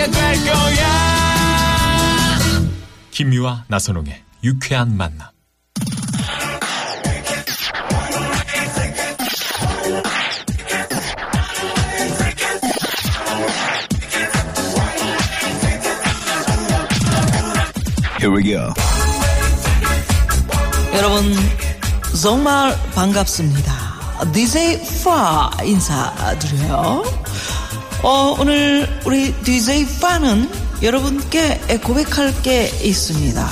좋아하게 될 거야. 김유와 나선홍의 유쾌한 만남. Here we go. 여러분 정말 반갑습니다. DJ 파 인사드려요. 어, 오늘 우리 DJ 파는 여러분께 고백할 게 있습니다.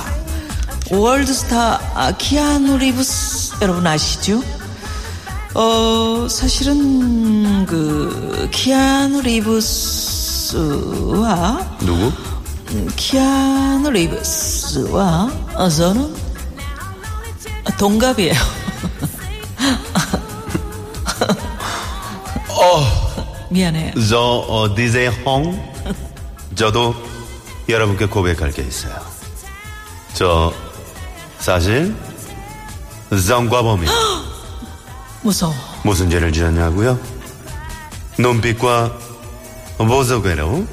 월드스타 아, 키아누 리브스 여러분 아시죠? 어, 사실은 그 키아누 리브스와 누구? 키아누 리브스와 어, 저는 동갑이에요. 미안해요. 저 어, DJ 홍. 저도 여러분께 고백할 게 있어요. 저 사실 성과범이 무서워. 무슨 죄를 지었냐고요? 눈빛과 보석으로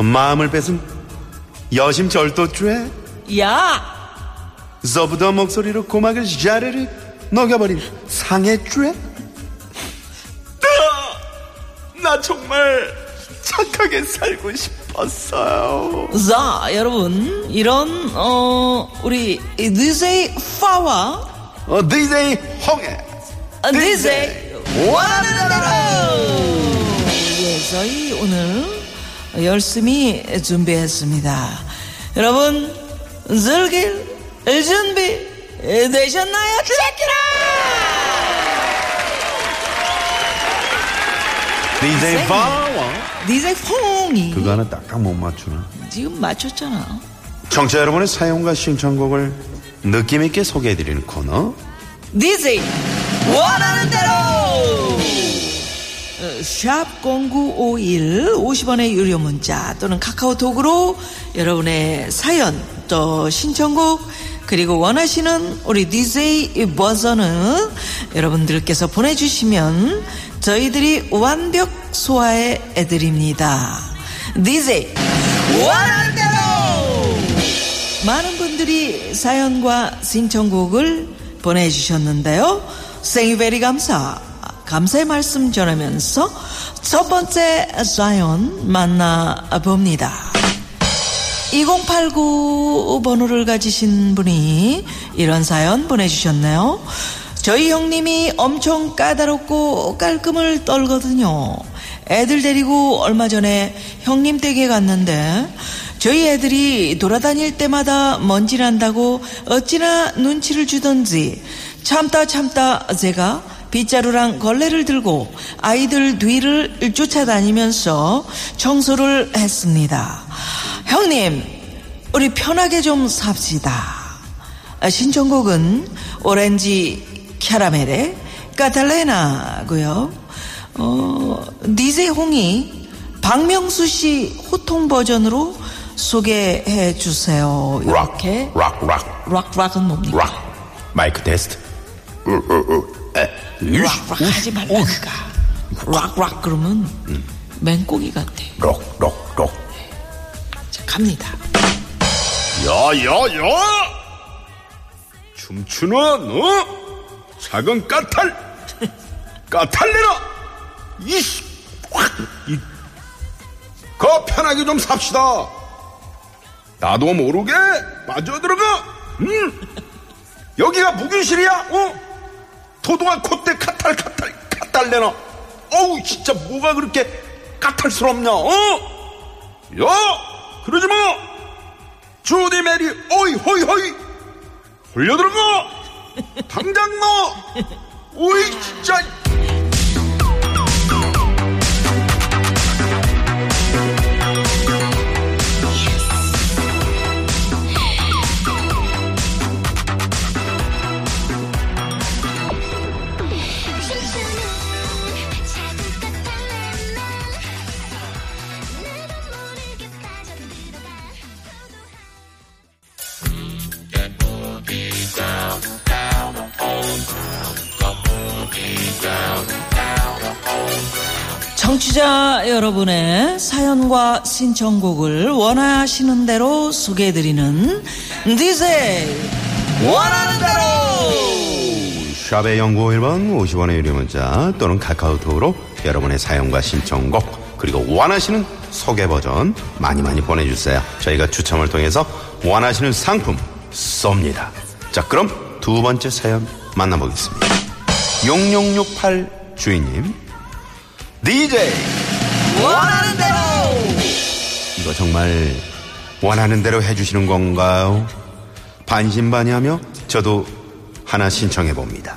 마음을 뺏은 여심절도죄 야! 서부더 목소리로 고막을 자르르 녹여버린 상해죄 나 정말 착하게 살고 싶었어요 자, 여러분, 이런, 어, 우리, DJ 파와 어, DJ 홍해 DJ 원하는 대로! 예, 저희 오늘 열심히 준비했습니다. 여러분, 즐길 준비 되셨나요? 체키라! DJ 파워 DJ 퐁이. 그거 하나 딱딱 못 맞추나? 지금 맞췄잖아. 청취자 여러분의 사연과 신청곡을 느낌있게 소개해드리는 코너. DJ 원하는 대로! 어, 샵0951 50원의 유료 문자 또는 카카오톡으로 여러분의 사연 또 신청곡 그리고 원하시는 우리 DJ 버전은 여러분들께서 보내주시면 저희들이 완벽 소화해 드립니다. DJ 원하는 대로 많은 분들이 사연과 신청곡을 보내주셨는데요. 생이베리 감사, 감사의 말씀 전하면서 첫 번째 사연 만나봅니다. 2089 번호를 가지신 분이 이런 사연 보내주셨네요. 저희 형님이 엄청 까다롭고 깔끔을 떨거든요. 애들 데리고 얼마 전에 형님 댁에 갔는데 저희 애들이 돌아다닐 때마다 먼지 난다고 어찌나 눈치를 주던지 참다 참다 제가 빗자루랑 걸레를 들고 아이들 뒤를 쫓아다니면서 청소를 했습니다. 형님, 우리 편하게 좀 삽시다. 아, 신청곡은 오렌지 캐러멜의 까탈레나고요. 어, 니제 홍이 박명수 씨 호통 버전으로 소개해 주세요. 이렇게 락, 락, 락 락은 뭡니까? 락. 마이크 테스트. 락, 락 하지 말라니까. 락, 락 그러면 맹꽁이 같아. 록, 록, 록. 자, 갑니다. 야, 야, 야! 춤추는, 어? 작은 까탈! 까탈내라! 이씨! 확! 이. 거 편하게 좀 삽시다! 나도 모르게 빠져들어가! 응? 여기가 무균실이야, 어? 도동아 콧대 카탈, 카탈, 카탈내나! 어우, 진짜 뭐가 그렇게 까탈스럽냐, 어? 야! 그러지 마! 주디 메리 오이 호이 호이 홀려들어가 당장 넣어 오이 진짜 청취자 여러분의 사연과 신청곡을 원하시는 대로 소개해드리는 DJ 원하는 대로 샵의 연구 1번 50원의 유료 문자 또는 카카오톡으로 여러분의 사연과 신청곡 그리고 원하시는 소개 버전 많이 많이 보내주세요. 저희가 추첨을 통해서 원하시는 상품 쏩니다. 자 그럼 두 번째 사연 만나보겠습니다. 6668 주인님 DJ 원하는 대로 이거 정말 원하는 대로 해주시는 건가요? 반신반의하며 저도 하나 신청해 봅니다.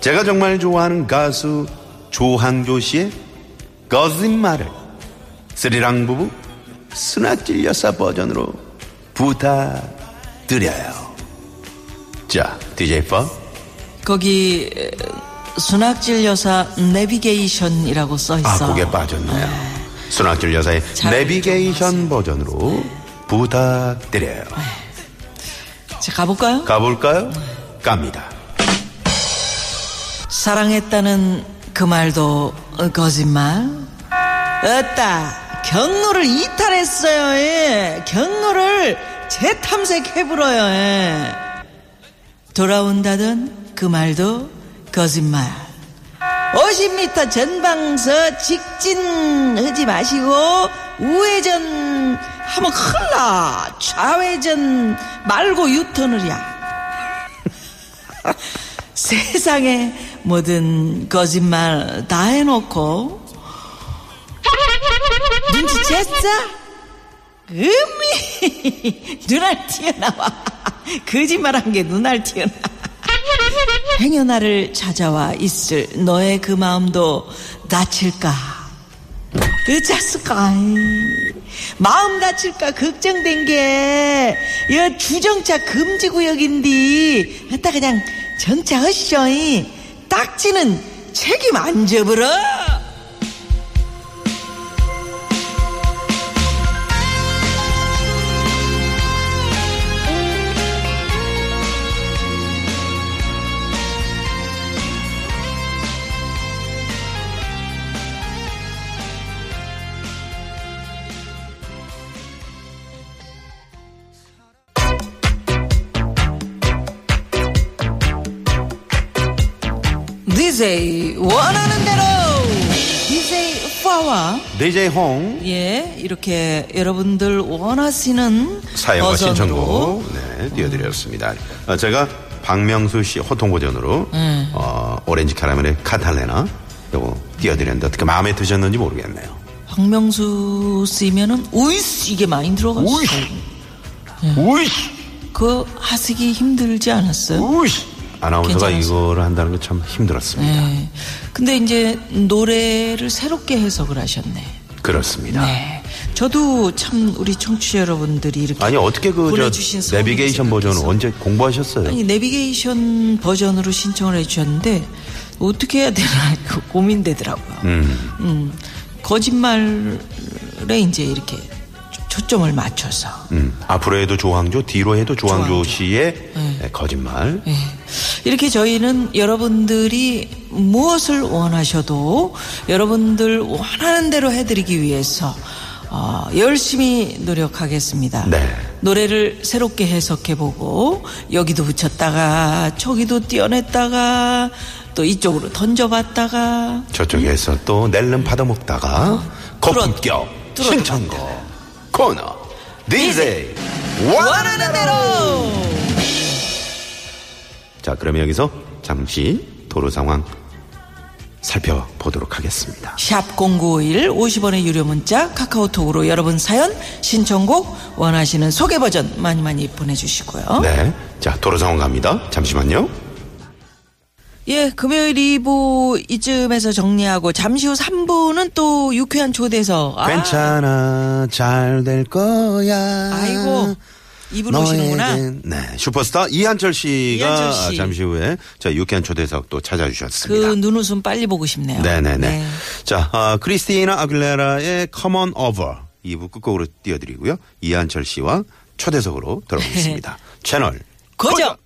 제가 정말 좋아하는 가수 조항조 씨의 거짓말을 스리랑 부부 순학질 여사 버전으로 부탁드려요. 자, DJ 파 거기 에, 순학질 여사 내비게이션이라고 써 있어. 아, 그게 빠졌네요. 순학질 여사의 잘 내비게이션 버전으로 부탁드려요. 자, 가볼까요? 가볼까요? 갑니다. 사랑했다는 그 말도 어, 거짓말. 어따 경로를 이탈했어요. 예. 경로를 재탐색해불어요. 예. 돌아온다던 그 말도 거짓말. 50m 전방서 직진하지 마시고 우회전 하면 나. 좌회전 말고 유턴을야. 세상에 모든 거짓말 다 해놓고 눈치챘어? 음이 눈알 튀어나와 거짓말한 게 눈알 튀어나와 행여 나를 찾아와 있을 너의 그 마음도 다칠까 어쩌을까 마음 다칠까 걱정된 게, 여 주정차 금지구역인데, 갖다 그냥 정차하시오. 딱지는 책임 안 져버려. DJ 원하는 대로 DJ 파와 DJ 홍 예 이렇게 여러분들 원하시는 사연과 신청곡 네, 띄워드렸습니다. 어, 제가 박명수 씨 호통 버전으로 어, 오렌지 카라멜의 카탈레나 요거 띄워드렸는데 어떻게 마음에 드셨는지 모르겠네요. 박명수 씨면은 우이스 이게 많이 들어갔어요. 우이씨, 그 하시기 힘들지 않았어요? 우이씨. 아나운서가 괜찮았어요. 이거를 한다는 게 참 힘들었습니다. 네. 근데 이제 노래를 새롭게 해석을 하셨네. 그렇습니다. 네. 저도 참 우리 청취자 여러분들이 이렇게 아니 어떻게 그 저 내비게이션 버전을. 언제 공부하셨어요? 아니 내비게이션 버전으로 신청을 해주셨는데 어떻게 해야 되나 그 고민되더라고요. 음. 음, 거짓말에 이제 이렇게 초점을 맞춰서 음, 앞으로 해도 조항조, 뒤로 해도 조항조, 조항조. 씨의 네, 거짓말. 예. 이렇게 저희는 여러분들이 무엇을 원하셔도 여러분들 원하는 대로 해드리기 위해서 어, 열심히 노력하겠습니다. 네. 노래를 새롭게 해석해보고 여기도 붙였다가 저기도 띄어냈다가 또 이쪽으로 던져봤다가 저쪽에서 또 낼름 받아먹다가 거품격 뚫어- 뚫어도 신청곡 코너 DJ 원하는 대로 자 그러면 여기서 잠시 도로 상황 살펴보도록 하겠습니다. 샵 0951 50원의 유료 문자 카카오톡으로 여러분 사연 신청곡 원하시는 소개 버전 많이 많이 보내주시고요. 네. 자 도로 상황 갑니다. 잠시만요. 예, 금요일 2부 이쯤에서 정리하고 잠시 후 3부는 또 유쾌한 초대석. 아, 괜찮아 잘 될 거야. 아이고, 입으로 오시는구나. 네, 슈퍼스타 이한철 씨가 이한철 씨. 잠시 후에 저 유쾌한 초대석 또 찾아주셨습니다. 그 눈웃음 빨리 보고 싶네요. 네네네. 네. 자, 아, 크리스티나 아길레라의 Come on Over 2부 끝곡으로 띄워드리고요. 이한철 씨와 초대석으로 돌아오겠습니다. 채널 고정!